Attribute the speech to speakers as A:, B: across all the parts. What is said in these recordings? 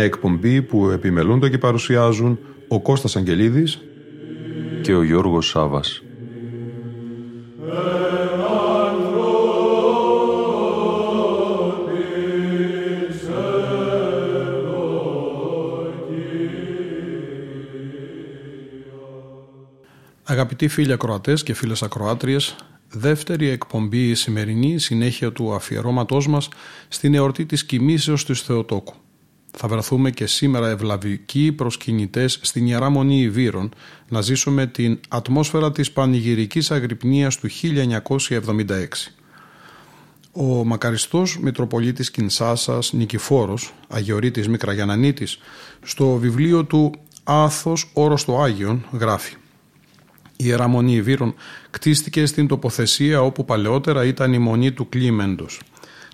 A: Μια εκπομπή που επιμελούνται και παρουσιάζουν ο Κώστας Αγγελίδης και ο Γιώργος Σάβας. Αγαπητοί φίλοι ακροατές και φίλες ακροάτριες, δεύτερη εκπομπή σημερινή συνέχεια του αφιερώματός μας στην εορτή της κοιμήσεως του Θεοτόκου. Θα βρεθούμε και σήμερα ευλαβικοί προσκυνητές στην Ιερά Μονή Ιβύρων να ζήσουμε την ατμόσφαιρα της πανηγυρικής αγρυπνίας του 1976. Ο μακαριστός Μητροπολίτης Κινσάσας Νικηφόρος, Αγιορείτης Μικραγιανανίτης, στο βιβλίο του «Άθος όρος το Άγιον» γράφει η Ιερά Μονή Ιβύρων κτίστηκε στην τοποθεσία όπου παλαιότερα ήταν η Μονή του Κλίμεντος.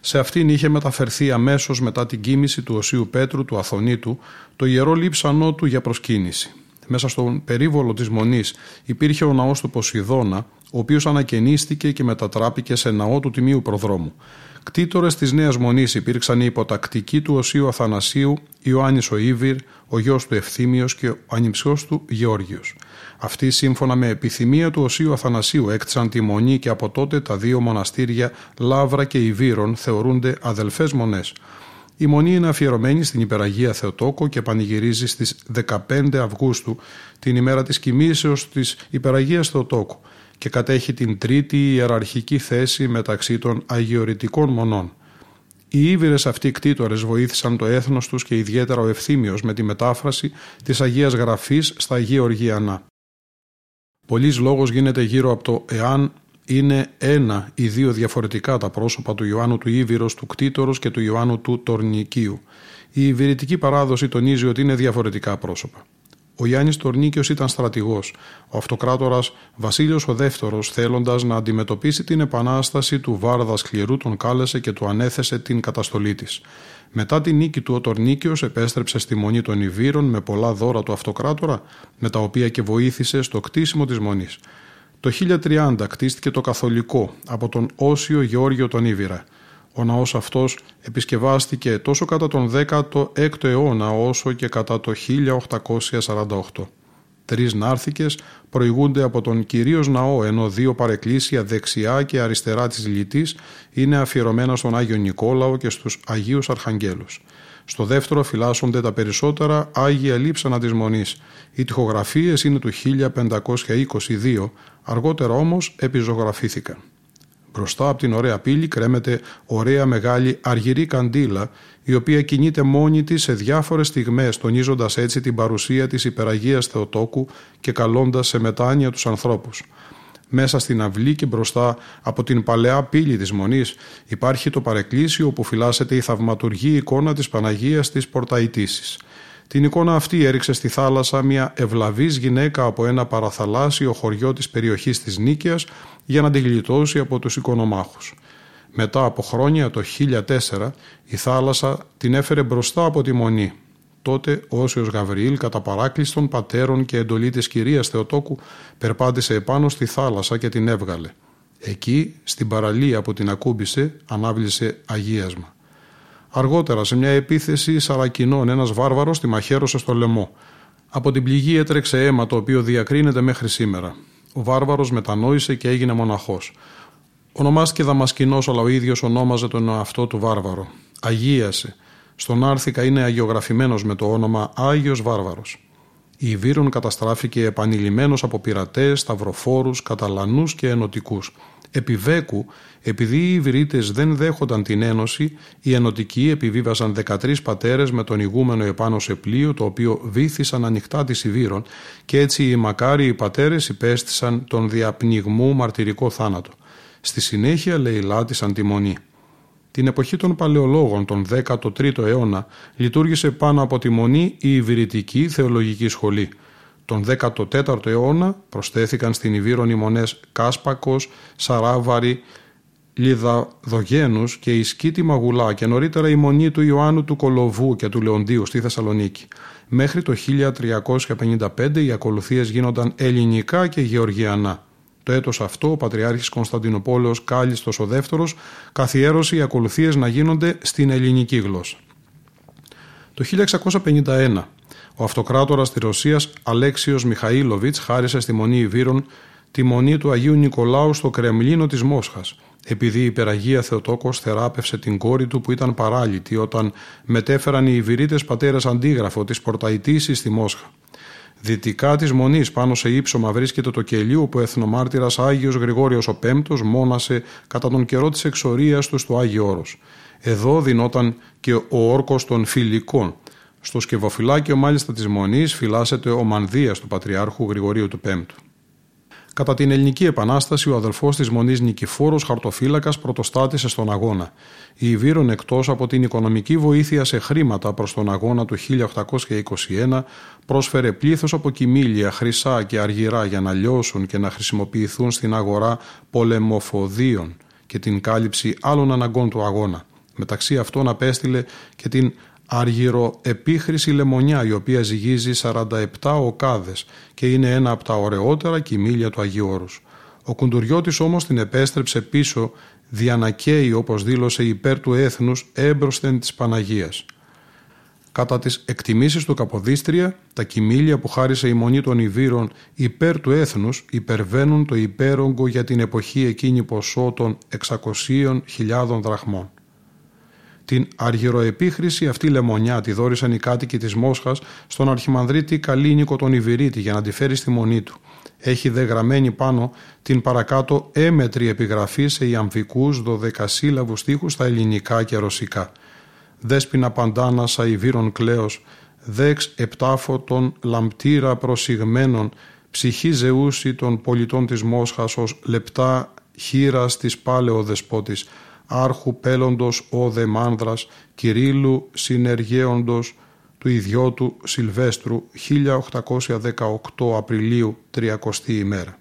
A: Σε αυτήν είχε μεταφερθεί αμέσως μετά την κίνηση του Οσίου Πέτρου του Αθωνίτου το ιερό λείψανό του για προσκύνηση. Μέσα στον περίβολο της Μονής υπήρχε ο ναός του Ποσειδώνα, ο οποίος ανακαινίστηκε και μετατράπηκε σε ναό του Τιμίου Προδρόμου. Κτήτορες της Νέας Μονής υπήρξαν οι υποτακτικοί του Οσίου Αθανασίου, Ιωάννης ο Ήβυρ, ο γιος του Ευθύμιος και ο ανιψιός του Γεώργιος. Αυτοί σύμφωνα με επιθυμία του Οσίου Αθανασίου έκτισαν τη Μονή και από τότε τα δύο μοναστήρια Λάβρα και Ιβύρων θεωρούνται αδελφές μονές. Η Μονή είναι αφιερωμένη στην Υπεραγία Θεοτόκο και πανηγυρίζει στις 15 Αυγούστου, την ημέρα της κοιμήσεως της Υπεραγίας Θεοτόκου και κατέχει την τρίτη ιεραρχική θέση μεταξύ των αγιορητικών μονών. Οι Ήβυρες αυτοί κτήτορες βοήθησαν το έθνος τους και ιδιαίτερα ο Ευθύμιος με τη μετάφραση της Αγίας Γραφής στα Αγία Οργιανά. Πολλής λόγος γίνεται γύρω από το εάν είναι ένα ή δύο διαφορετικά τα πρόσωπα του Ιωάννου του Ήβυρος του Κτήτορος και του Ιωάννου του Τορνικίου. Η Ιβυρητική παράδοση τονίζει ότι είναι διαφορετικά πρόσωπα. Ο Γιάννης Τορνίκιος ήταν στρατηγός. Ο αυτοκράτορας Βασίλειο ο Δεύτερος, θέλοντας να αντιμετωπίσει την επανάσταση του Βάρδα Σκληρού, τον κάλεσε και του ανέθεσε την καταστολή της. Μετά την νίκη του, ο Τορνίκιος επέστρεψε στη μονή των Ιβύρων με πολλά δώρα του αυτοκράτορα, με τα οποία και βοήθησε στο κτίσιμο της μονής. Το 1030 κτίστηκε το καθολικό από τον Όσιο Γεώργιο τον Ήβυρα. Ο ναός αυτός επισκευάστηκε τόσο κατά τον 16ο αιώνα όσο και κατά το 1848. Τρεις νάρθηκες προηγούνται από τον κυρίως ναό ενώ δύο παρεκκλήσια δεξιά και αριστερά της λυτής είναι αφιερωμένα στον Άγιο Νικόλαο και στους Αγίους Αρχαγγέλους. Στο δεύτερο φυλάσσονται τα περισσότερα Άγια Λείψανα της Μονής. Οι τυχογραφίες είναι του 1522, αργότερα όμως επιζωγραφήθηκαν. Μπροστά από την ωραία πύλη κρέμεται ωραία μεγάλη αργυρή καντήλα, η οποία κινείται μόνη της σε διάφορες στιγμές, τονίζοντας έτσι την παρουσία της υπεραγίας Θεοτόκου και καλώντας σε μετάνοια τους ανθρώπους. Μέσα στην αυλή και μπροστά από την παλαιά πύλη της Μονής υπάρχει το παρεκκλήσιο που φυλάσσεται η θαυματουργή εικόνα της Παναγίας της Πορταϊτήσης. Την εικόνα αυτή έριξε στη θάλασσα μια ευλαβής γυναίκα από ένα παραθαλάσσιο χωριό της περιοχής της Νίκαιας για να την γλιτώσει από τους οικονομάχους. Μετά από χρόνια το 1004 η θάλασσα την έφερε μπροστά από τη Μονή. Τότε ο Όσιος Γαβριήλ κατά παράκληση των πατέρων και εντολή της κυρίας Θεοτόκου περπάτησε επάνω στη θάλασσα και την έβγαλε. Εκεί στην παραλία που την ακούμπησε ανάβλησε αγίασμα. Αργότερα σε μια επίθεση σαρακινών ένας βάρβαρος τη μαχαίρωσε στο λαιμό. Από την πληγή έτρεξε αίμα το οποίο διακρίνεται μέχρι σήμερα. Ο βάρβαρος μετανόησε και έγινε μοναχός. Ονομάστηκε Δαμασκηνός αλλά ο ίδιος ονόμαζε τον εαυτό του βάρβαρο. Αγίασε. Στον Άρθικα είναι αγιογραφημένος με το όνομα Άγιος Βάρβαρος. Η Βύρον καταστράφηκε επανειλημμένος από πειρατές, σταυροφόρους, καταλανούς και ενωτικούς. Επιβέκου, επειδή οι Ιβρίτες δεν δέχονταν την ένωση, οι ενωτικοί επιβίβασαν 13 πατέρες με τον ηγούμενο επάνω σε πλοίο, το οποίο βήθησαν ανοιχτά τη Ιβύρων και έτσι οι μακάριοι πατέρες υπέστησαν τον διαπνιγμού μαρτυρικό θάνατο. Στη συνέχεια λαιλάτισαν τη Μονή. Την εποχή των Παλαιολόγων, τον 13ο αιώνα, λειτουργήσε πάνω από τη Μονή η Ιβηρητική Θεολογική Σχολή. Τον 14ο αιώνα προσθέθηκαν στην Ιβύρον οι μονές Κάσπακος, Σαράβαρη, Λιδαδογένους και η Σκήτη Μαγουλά και νωρίτερα η μονή του Ιωάννου του Κολοβού και του Λεοντίου στη Θεσσαλονίκη. Μέχρι το 1355 οι ακολουθίες γίνονταν ελληνικά και γεωργιανά. Το έτος αυτό ο Πατριάρχης Κωνσταντινοπόλεως Κάλιστος ο δεύτερος καθιέρωσε οι ακολουθίες να γίνονται στην ελληνική γλώσσα. Το 1651 ο αυτοκράτορας της Ρωσίας Αλέξιος Μιχαήλοβιτς χάρισε στη Μονή Ιβύρων τη μονή του Αγίου Νικολάου στο Κρεμλίνο της Μόσχας επειδή η υπεραγία Θεοτόκος θεράπευσε την κόρη του που ήταν παράλυτη όταν μετέφεραν οι Ιβυρίτες πατέρες αντίγραφο της Πορταϊτήσης στη Μόσχα. Δυτικά της Μονής, πάνω σε ύψωμα, βρίσκεται το κελί όπου ο εθνομάρτυρας Άγιος Γρηγόριος ο Πέμπτος μόνασε κατά τον καιρό της εξορίας τους στο Άγιο Όρος. Εδώ δινόταν και ο όρκος των φιλικών. Στο σκευοφυλάκιο μάλιστα της Μονής φυλάσσεται ο Μανδία του Πατριάρχου Γρηγορίου του Πέμπτου. Κατά την Ελληνική Επανάσταση, ο αδελφός της Μονής Νικηφόρος Χαρτοφύλακας πρωτοστάτησε στον αγώνα. Η Ιβύρον, εκτός από την οικονομική βοήθεια σε χρήματα προς τον αγώνα του 1821, πρόσφερε πλήθος από κοιμήλια, χρυσά και αργυρά για να λιώσουν και να χρησιμοποιηθούν στην αγορά πολεμοφοδίων και την κάλυψη άλλων αναγκών του αγώνα. Μεταξύ αυτών απέστειλε και την αργυροεπίχρηση λεμονιά η οποία ζυγίζει 47 οκάδες και είναι ένα από τα ωραιότερα κοιμήλια του Αγίου Όρους. Ο Κουντουριώτης όμως την επέστρεψε πίσω διανακαίει όπως δήλωσε υπέρ του έθνους έμπροσθεν της Παναγίας. Κατά τις εκτιμήσεις του Καποδίστρια, τα κοιμήλια που χάρισε η Μονή των Ιβύρων υπέρ του έθνους υπερβαίνουν το υπέρογκο για την εποχή εκείνη ποσό των 600.000 δραχμών. Την αργυροεπίχρηση αυτή λεμονιά τη δόρισαν οι κάτοικοι της Μόσχας στον αρχιμανδρίτη Καλίνικο τον Ιβυρίτη για να τη φέρει στη μονή του. Έχει δε γραμμένη πάνω την παρακάτω έμετρη επιγραφή σε ιαμβικούς δωδεκασύλλαβους στίχους στα ελληνικά και ρωσικά. Δέσποινα παντάνα σαϊβύρων κλέος, δέξ επτάφωτων λαμπτήρα προσιγμένων, ψυχή ζεούση των πολιτών της Μόσχας ως λεπτά χείρας της πάλεο δεσπότης, άρχου πέλοντος ο Δεμάνδρας, Κυρίλου συνεργέοντος του ιδιώτου Σιλβέστρου 1818 Απριλίου 30 ημέρα.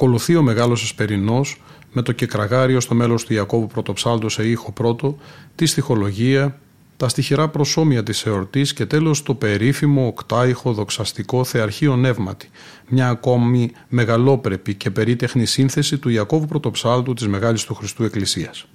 A: Ακολουθεί ο Μεγάλος Εσπερινός με το κεκραγάριο στο μέλος του Ιακώβου Πρωτοψάλτου σε ήχο πρώτο, τη στοιχολογία, τα στοιχειρά προσώμια της εορτής και τέλος το περίφημο οκτάιχο δοξαστικό θεαρχείο νεύματι, μια ακόμη μεγαλόπρεπη και περίτεχνη σύνθεση του Ιακώβου Πρωτοψάλτου της Μεγάλης του Χριστού Εκκλησίας.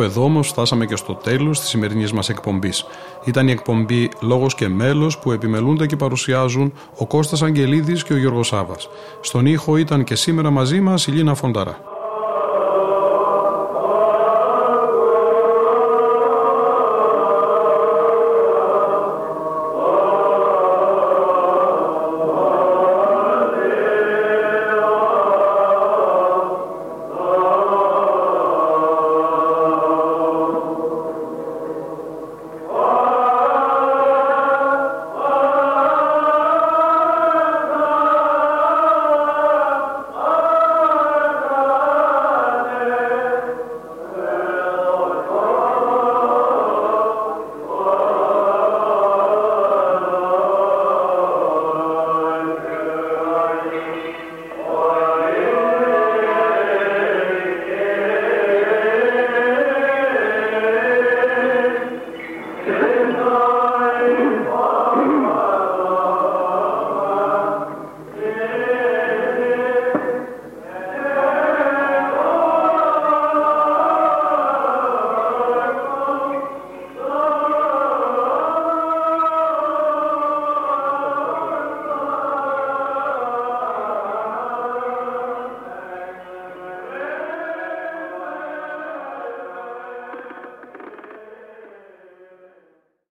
A: Κάπου εδώ όμως φτάσαμε και στο τέλος της σημερινής μας εκπομπής. Ήταν η εκπομπή Λόγος και Μέλος που επιμελούνται και παρουσιάζουν ο Κώστας Αγγελίδης και ο Γιώργος Σάβα. Στον ήχο ήταν και σήμερα μαζί μας η Λίνα Φονταρά.